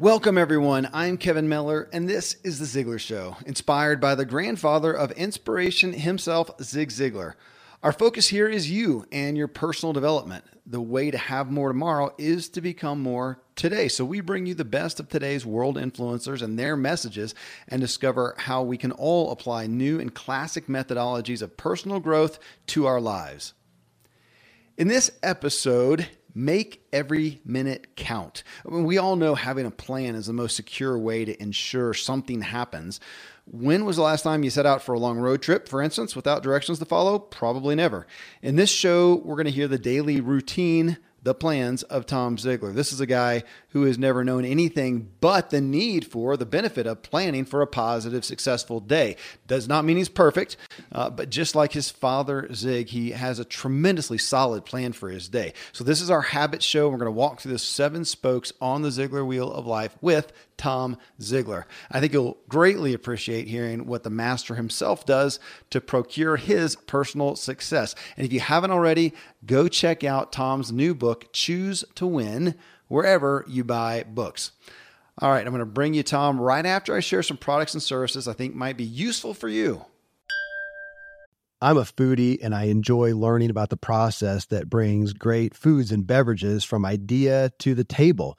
Welcome, everyone. I'm Kevin Miller, and this is The Ziglar Show, inspired by the grandfather of inspiration himself, Zig Ziglar. Our focus here is you and your personal development. The way to have more tomorrow is to become more today. So, we bring you the best of today's world influencers and their messages and discover how we can all apply new and classic methodologies of personal growth to our lives. In this episode, Make every minute count. I mean, we all know having a plan is the most secure way to ensure something happens. When was the last time you set out for a long road trip, for instance, without directions to follow? Probably never. In this show, we're going to hear the daily routine the plans of Tom Ziglar. This is a guy who has never known anything but the need for the benefit of planning for a positive, successful day. Does not mean he's perfect, uh, but just like his father Zig, he has a tremendously solid plan for his day. So, this is our habit show. We're going to walk through the seven spokes on the Ziglar wheel of life with Tom Ziglar. I think you'll greatly appreciate hearing what the master himself does to procure his personal success. And if you haven't already, go check out Tom's new book, Choose to Win, wherever you buy books. All right, I'm going to bring you Tom right after I share some products and services I think might be useful for you. I'm a foodie and I enjoy learning about the process that brings great foods and beverages from idea to the table.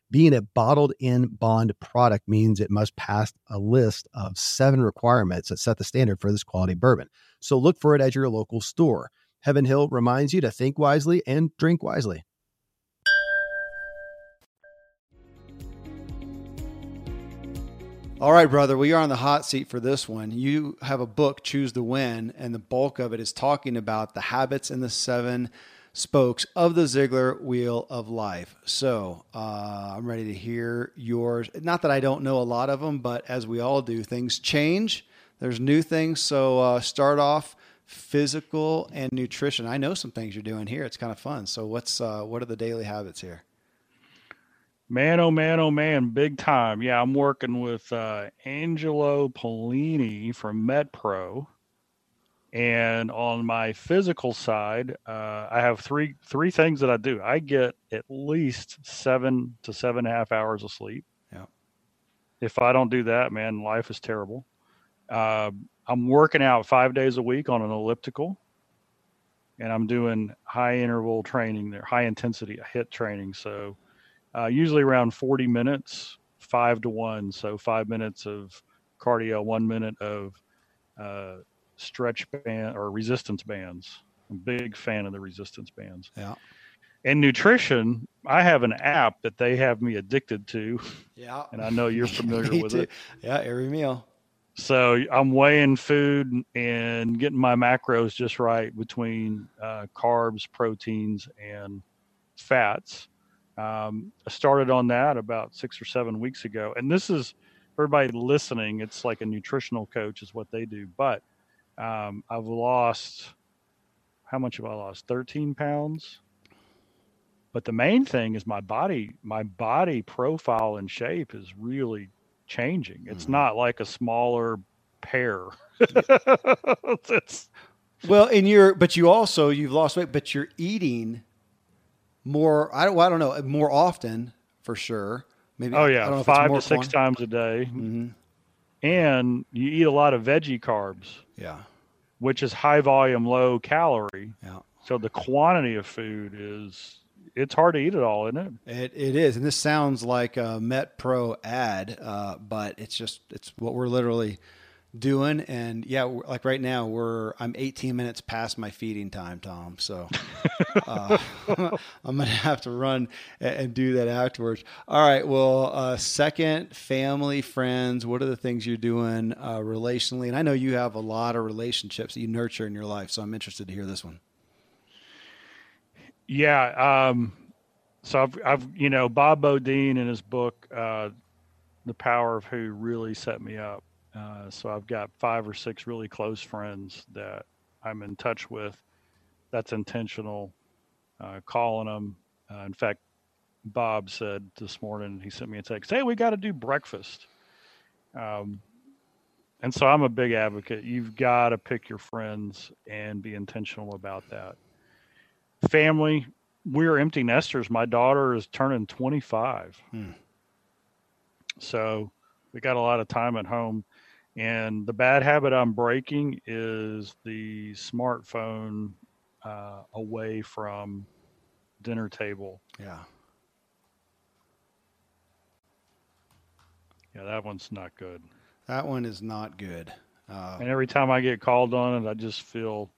Being a bottled in bond product means it must pass a list of seven requirements that set the standard for this quality bourbon. So look for it at your local store. Heaven Hill reminds you to think wisely and drink wisely. All right, brother, we are on the hot seat for this one. You have a book, Choose to Win, and the bulk of it is talking about the habits and the seven spokes of the Ziglar Wheel of Life. So uh, I'm ready to hear yours. Not that I don't know a lot of them, but as we all do, things change. There's new things. So uh, start off physical and nutrition. I know some things you're doing here. It's kind of fun. So what's uh, what are the daily habits here? Man, oh man, oh man, big time. Yeah, I'm working with uh, Angelo Polini from MetPro. And on my physical side, uh, I have three three things that I do. I get at least seven to seven and a half hours of sleep. Yeah. If I don't do that, man, life is terrible. Uh, I'm working out five days a week on an elliptical, and I'm doing high interval training there, high intensity hit training. So uh, usually around 40 minutes, five to one. So five minutes of cardio, one minute of uh, stretch band or resistance bands. I'm a big fan of the resistance bands. Yeah. And nutrition, I have an app that they have me addicted to. Yeah. And I know you're familiar with too. it. Yeah, every meal. So I'm weighing food and getting my macros just right between uh, carbs, proteins, and fats. Um, I started on that about six or seven weeks ago, and this is for everybody listening. It's like a nutritional coach is what they do, but um, I've lost how much have I lost? 13 pounds. But the main thing is my body, my body profile and shape is really changing. It's Mhm. not like a smaller pear. it's, Well, and you're, but you also you've lost weight, but you're eating more. I don't, well, I don't know more often for sure. Maybe. oh I don't yeah, know if it's five to six quan- times a day, Mhm. and you eat a lot of veggie carbs, Yeah, which is high volume, low calorie. yeah. So the quantity of food is it's hard to eat it all, isn't it? It it is, and this sounds like a Met Pro ad, uh, but it's just it's what we're literally doing. And yeah, like right now, we're I'm 18 minutes past my feeding time, Tom. So uh, I'm gonna have to run and do that afterwards. All right. Well, uh, second, family, friends. What are the things you're doing uh, relationally? And I know you have a lot of relationships that you nurture in your life, so I'm interested to hear this one. Yeah. Um, so I've, I've, you know, Bob Beaudine in his book, uh, The Power of Who really set me up. Uh, so I've got five or six really close friends that I'm in touch with. That's intentional. Uh, calling them. Uh, in fact, Bob said this morning he sent me a text. Hey, we got to do breakfast. Um, and so I'm a big advocate. You've got to pick your friends and be intentional about that. Family, we're empty nesters. My daughter is turning 25. Hmm. So we got a lot of time at home. And the bad habit I'm breaking is the smartphone uh, away from dinner table. Yeah. Yeah, that one's not good. That one is not good. Uh, and every time I get called on it, I just feel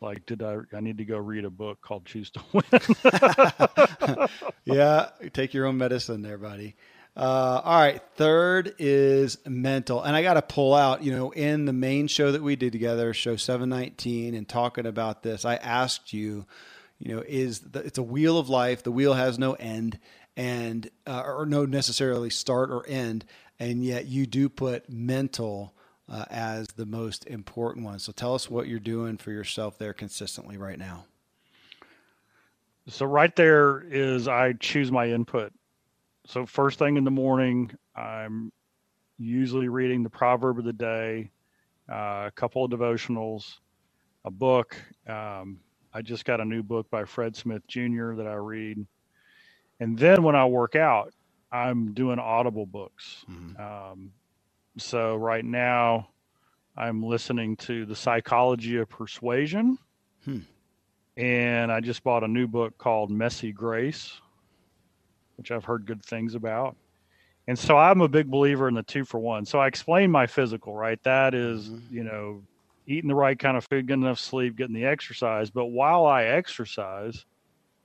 like, did I? I need to go read a book called "Choose to Win." yeah, take your own medicine, there, buddy. Uh, all right. Third is mental. And I got to pull out, you know, in the main show that we did together, show 719, and talking about this, I asked you, you know, is the, it's a wheel of life. The wheel has no end and, uh, or no necessarily start or end. And yet you do put mental uh, as the most important one. So tell us what you're doing for yourself there consistently right now. So right there is I choose my input so first thing in the morning, I'm usually reading the proverb of the day, uh, a couple of devotionals, a book. Um, I just got a new book by Fred Smith Jr. that I read, and then when I work out, I'm doing audible books. Mm-hmm. Um, so right now, I'm listening to the Psychology of Persuasion, hmm. and I just bought a new book called Messy Grace which I've heard good things about. And so I'm a big believer in the two for one. So I explain my physical, right? That is, mm-hmm. you know, eating the right kind of food, getting enough sleep, getting the exercise. But while I exercise,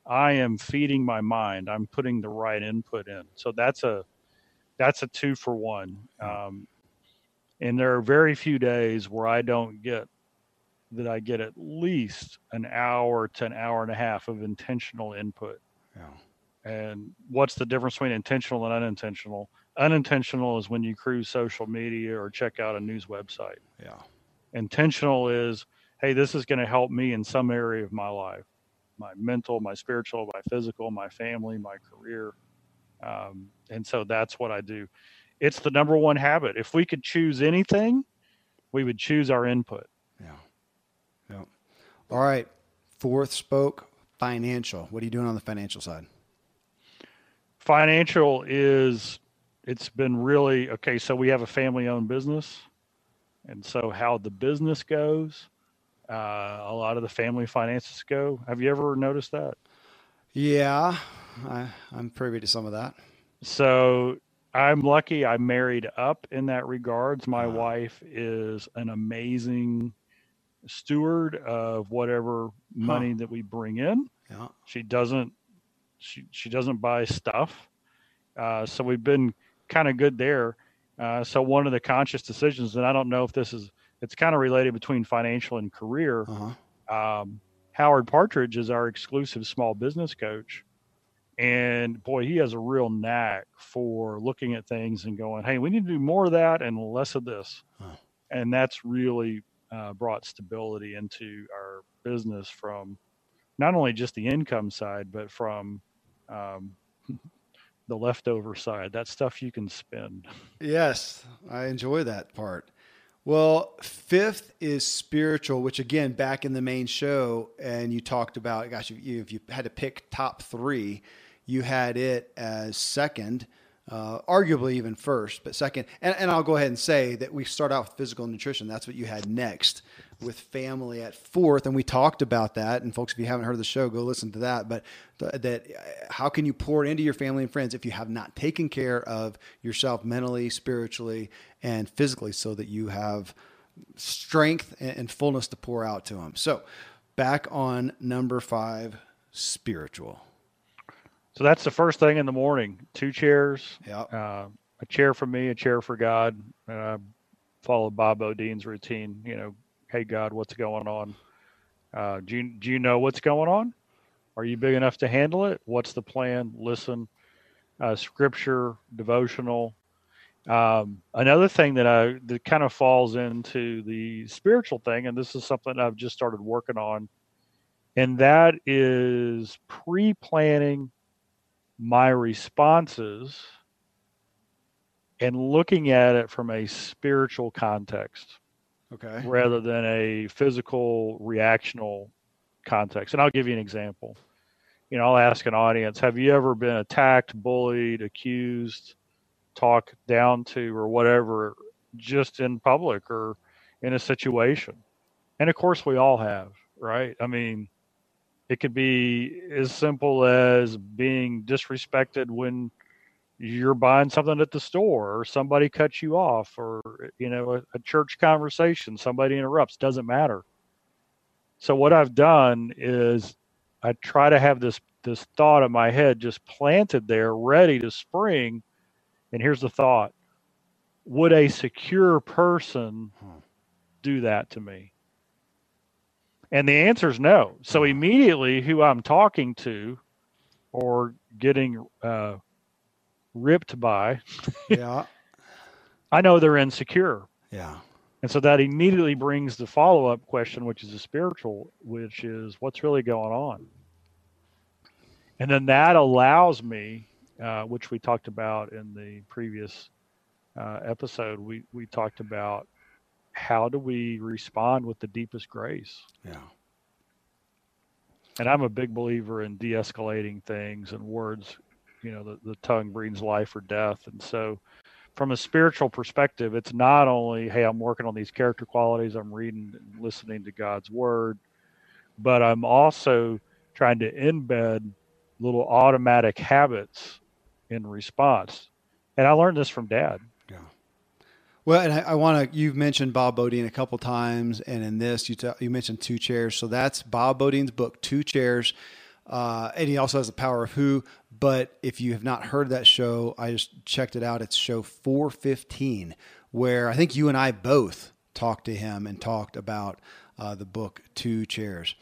I am feeding my mind. I'm putting the right input in. So that's a that's a two for one. Mm. Um, and there are very few days where I don't get that I get at least an hour to an hour and a half of intentional input. Yeah. And what's the difference between intentional and unintentional? Unintentional is when you cruise social media or check out a news website. Yeah. Intentional is, hey, this is going to help me in some area of my life my mental, my spiritual, my physical, my family, my career. Um, and so that's what I do. It's the number one habit. If we could choose anything, we would choose our input. Yeah. Yeah. All right. Fourth spoke financial. What are you doing on the financial side? Financial is it's been really okay so we have a family owned business. And so how the business goes uh, a lot of the family finances go. Have you ever noticed that? Yeah I, i'm privy to some of that. So i'm lucky i married up in that regards. My uh, wife is an amazing steward of whatever money huh. that we bring in. Yeah. she doesn't she she doesn't buy stuff, uh, so we've been kind of good there. Uh, so one of the conscious decisions, and I don't know if this is it's kind of related between financial and career. Uh-huh. Um, Howard Partridge is our exclusive small business coach. And boy, he has a real knack for looking at things and going, hey, we need to do more of that and less of this. Huh. And that's really uh, brought stability into our business from not only just the income side, but from um, the leftover side. That stuff you can spend. Yes, I enjoy that part. Well, fifth is spiritual, which again, back in the main show, and you talked about, gosh, if you, if you had to pick top three, you had it as second, uh, arguably even first, but second. And, and I'll go ahead and say that we start out with physical nutrition. That's what you had next with family at fourth, and we talked about that. And folks, if you haven't heard the show, go listen to that. But th- that uh, how can you pour into your family and friends if you have not taken care of yourself mentally, spiritually, and physically, so that you have strength and fullness to pour out to them. So, back on number five, spiritual. So that's the first thing in the morning. Two chairs. Yeah. Uh, a chair for me, a chair for God. And I follow Bob Beaudine's routine. You know, hey God, what's going on? Uh, do you do you know what's going on? Are you big enough to handle it? What's the plan? Listen. Uh, scripture, devotional. Um, another thing that I that kind of falls into the spiritual thing, and this is something I've just started working on, and that is pre-planning my responses and looking at it from a spiritual context Okay. rather than a physical reactional context. And I'll give you an example. You know, I'll ask an audience, have you ever been attacked, bullied, accused, talked down to, or whatever, just in public or in a situation? And of course, we all have, right? I mean, it could be as simple as being disrespected when you're buying something at the store or somebody cuts you off or you know a, a, church conversation somebody interrupts doesn't matter. So what i've done is i try to have this this thought in my head just planted there ready to spring. And here's the thought. Would a secure person do that to me? And the answer is no. So immediately who i'm talking to or getting uh, ripped by, Yeah. I know they're insecure. Yeah. And so that immediately brings the follow up question, which is a spiritual, which is what's really going on? And then that allows me, uh, which we talked about in the previous uh, episode, we, we talked about how do we respond with the deepest grace? Yeah. And I'm a big believer in de escalating things and words you know the, the tongue brings life or death. And so from a spiritual perspective it's not only hey i'm working on these character qualities i'm reading and listening to god's word but i'm also trying to embed little automatic habits in response. And i learned this from dad. Yeah. Well and i, I want to you've mentioned Bob Beaudine a couple times and in this you, t- you mentioned two chairs. So that's Bob Beaudine's book two chairs. Uh, and he also has the power of who. But if you have not heard that show, I just checked it out. It's show 415, where I think you and I both talked to him and talked about uh, the book Two Chairs.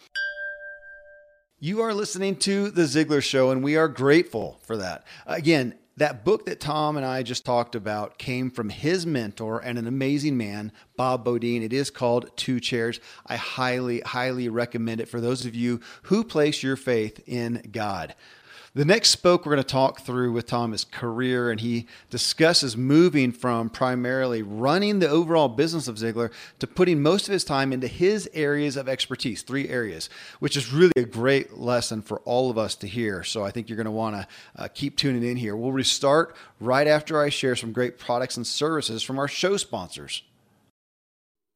You are listening to The Ziglar Show, and we are grateful for that. Again, that book that Tom and I just talked about came from his mentor and an amazing man, Bob Beaudine. It is called Two Chairs. I highly, highly recommend it for those of you who place your faith in God. The next spoke we're going to talk through with Tom is career, and he discusses moving from primarily running the overall business of Ziglar to putting most of his time into his areas of expertise, three areas, which is really a great lesson for all of us to hear. So I think you're going to want to uh, keep tuning in here. We'll restart right after I share some great products and services from our show sponsors.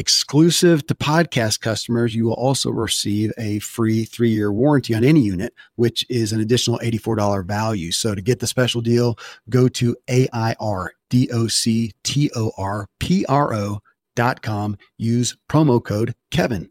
Exclusive to podcast customers, you will also receive a free three year warranty on any unit, which is an additional $84 value. So to get the special deal, go to A-I-R-D-O-C-T-O-R-P-R-O dot com. Use promo code Kevin.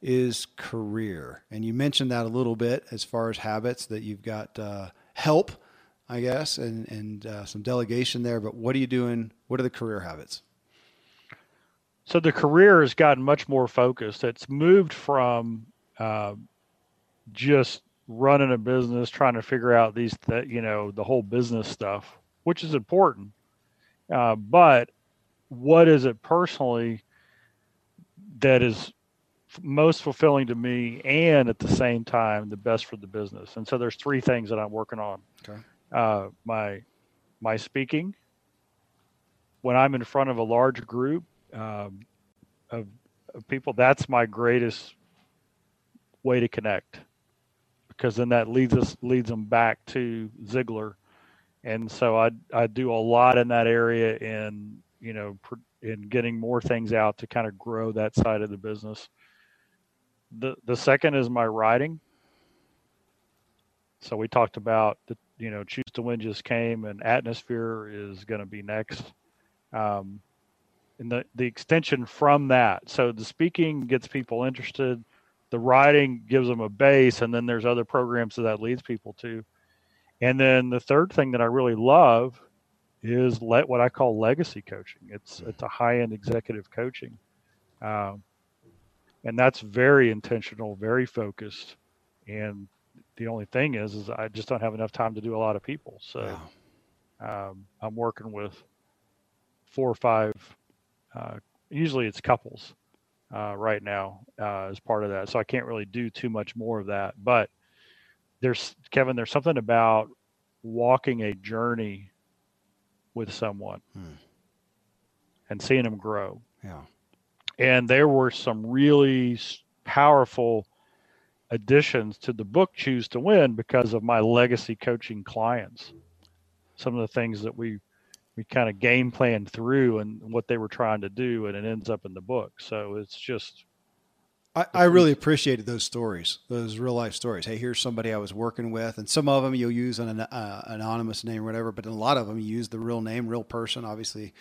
is career. And you mentioned that a little bit as far as habits that you've got uh, help, I guess, and, and uh, some delegation there. But what are you doing? What are the career habits? So the career has gotten much more focused. It's moved from uh, just running a business, trying to figure out these, that you know, the whole business stuff, which is important. Uh, but what is it personally that is most fulfilling to me and at the same time the best for the business. And so there's three things that i'm working on. Okay. Uh, my my speaking. When i'm in front of a large group um, of, of people that's my greatest way to connect. Because then that leads us leads them back to Ziglar and so I I do a lot in that area in you know in getting more things out to kind of grow that side of the business the the second is my writing. So we talked about the you know choose to win just came and atmosphere is going to be next. Um, and the the extension from that. So the speaking gets people interested. The writing gives them a base, and then there's other programs that that leads people to. And then the third thing that I really love is let what I call legacy coaching. It's it's a high end executive coaching. Um, and that's very intentional, very focused. And the only thing is, is I just don't have enough time to do a lot of people. So wow. um, I'm working with four or five. Uh, usually it's couples uh, right now uh, as part of that. So I can't really do too much more of that. But there's Kevin. There's something about walking a journey with someone hmm. and seeing them grow. Yeah and there were some really powerful additions to the book choose to win because of my legacy coaching clients some of the things that we we kind of game planned through and what they were trying to do and it ends up in the book so it's just I, I really appreciated those stories, those real life stories. Hey, here's somebody I was working with, and some of them you'll use an uh, anonymous name or whatever, but a lot of them you use the real name, real person. Obviously,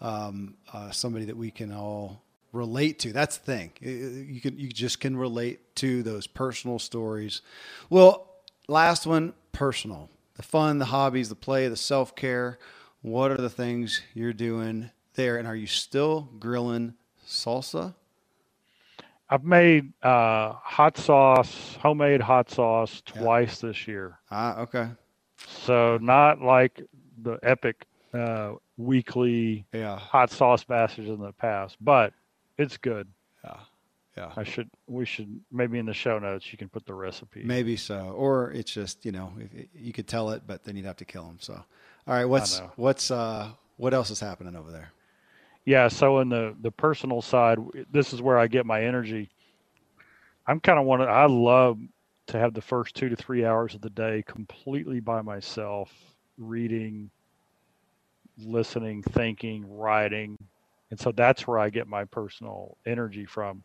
um, uh, somebody that we can all relate to. That's the thing. You can you just can relate to those personal stories. Well, last one, personal. The fun, the hobbies, the play, the self care. What are the things you're doing there? And are you still grilling salsa? I've made uh, hot sauce, homemade hot sauce twice yeah. this year. Ah, okay. So not like the epic uh, weekly yeah. hot sauce bastards in the past, but it's good. Yeah. Yeah. I should, we should, maybe in the show notes, you can put the recipe. Maybe so. Or it's just, you know, you could tell it, but then you'd have to kill them. So, all right. What's, what's, uh, what else is happening over there? Yeah. So in the, the personal side, this is where I get my energy. I'm kind of one of, I love to have the first two to three hours of the day completely by myself, reading, listening, thinking, writing. And so that's where I get my personal energy from.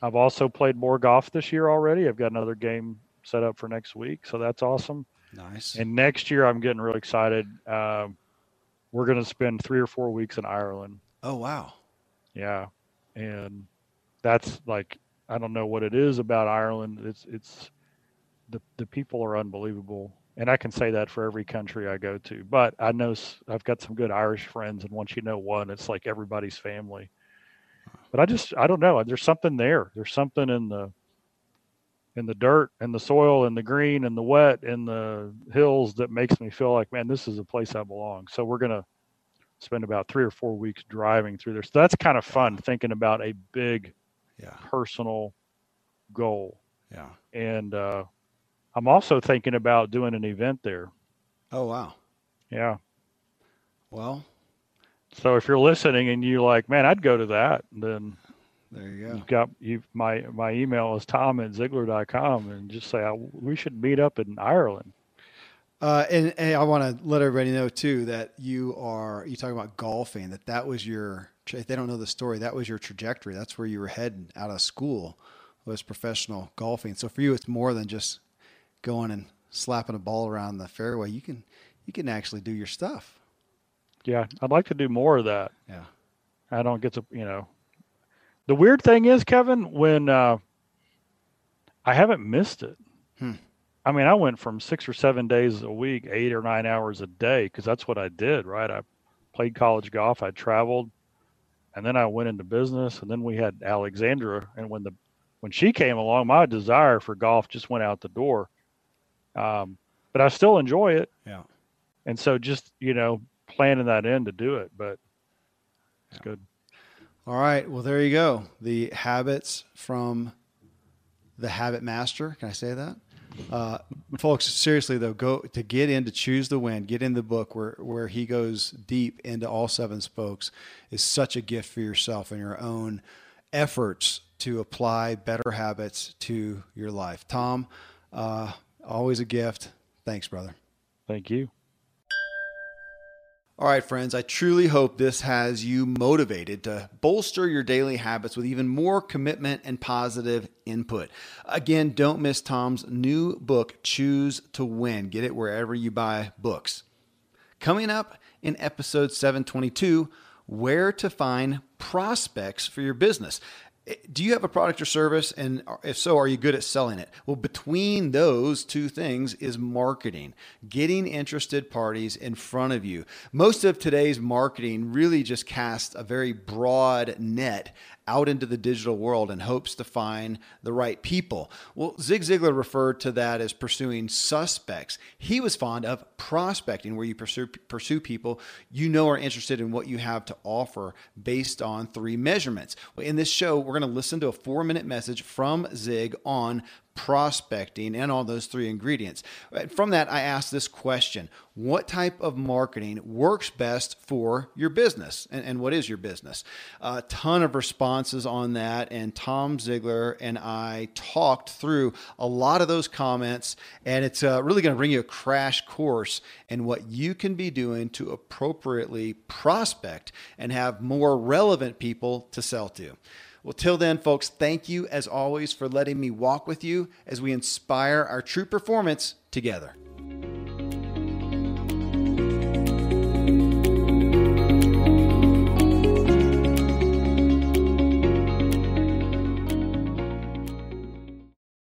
I've also played more golf this year already. I've got another game set up for next week. So that's awesome. Nice. And next year, I'm getting really excited. Um, we're going to spend three or four weeks in Ireland. Oh, wow. Yeah. And that's like, I don't know what it is about Ireland. It's, it's, the, the people are unbelievable and I can say that for every country I go to. But I know I've got some good Irish friends, and once you know one, it's like everybody's family. But I just I don't know. There's something there. There's something in the in the dirt and the soil and the green and the wet and the hills that makes me feel like, man, this is a place I belong. So we're gonna spend about three or four weeks driving through there. So that's kind of fun thinking about a big, yeah. personal goal. Yeah. And uh, I'm also thinking about doing an event there. Oh wow. Yeah. Well, so if you're listening and you like, man, I'd go to that, then there you go. You've got you my my email is tom at ziglar.com and just say we should meet up in Ireland. Uh, and, and, I want to let everybody know too that you are you talking about golfing that that was your if they don't know the story that was your trajectory that's where you were heading out of school was professional golfing so for you it's more than just going and slapping a ball around the fairway, you can you can actually do your stuff. Yeah, I'd like to do more of that. Yeah. I don't get to, you know. The weird thing is, Kevin, when uh, I haven't missed it. Hmm. I mean, I went from six or seven days a week, eight or nine hours a day, because that's what I did, right? I played college golf, I traveled, and then I went into business, and then we had Alexandra, and when the when she came along, my desire for golf just went out the door. Um, but I still enjoy it. Yeah. And so just, you know, planning that in to do it, but it's yeah. good. All right. Well, there you go. The habits from the habit master. Can I say that? Uh, folks, seriously though, go to get in to choose the win, get in the book where, where he goes deep into all seven spokes is such a gift for yourself and your own efforts to apply better habits to your life. Tom, uh, Always a gift. Thanks, brother. Thank you. All right, friends, I truly hope this has you motivated to bolster your daily habits with even more commitment and positive input. Again, don't miss Tom's new book, Choose to Win. Get it wherever you buy books. Coming up in episode 722, where to find prospects for your business do you have a product or service? And if so are you good at selling it? Well between those two things is marketing getting interested parties in front of you. Most of today's marketing really just casts a very broad net out into the digital world and hopes to find the right people. Well, Zig Ziglar referred to that as pursuing suspects. He was fond of prospecting, where you pursue, pursue people you know are interested in what you have to offer based on three measurements. In this show, we're going to listen to a four minute message from Zig on prospecting, and all those three ingredients. From that, I asked this question What type of marketing works best for your business? And, and what is your business? A ton of responses on that, and Tom Ziglar and I talked through a lot of those comments, and it's uh, really going to bring you a crash course in what you can be doing to appropriately prospect and have more relevant people to sell to. Well, till then, folks, thank you as always for letting me walk with you as we inspire our true performance together.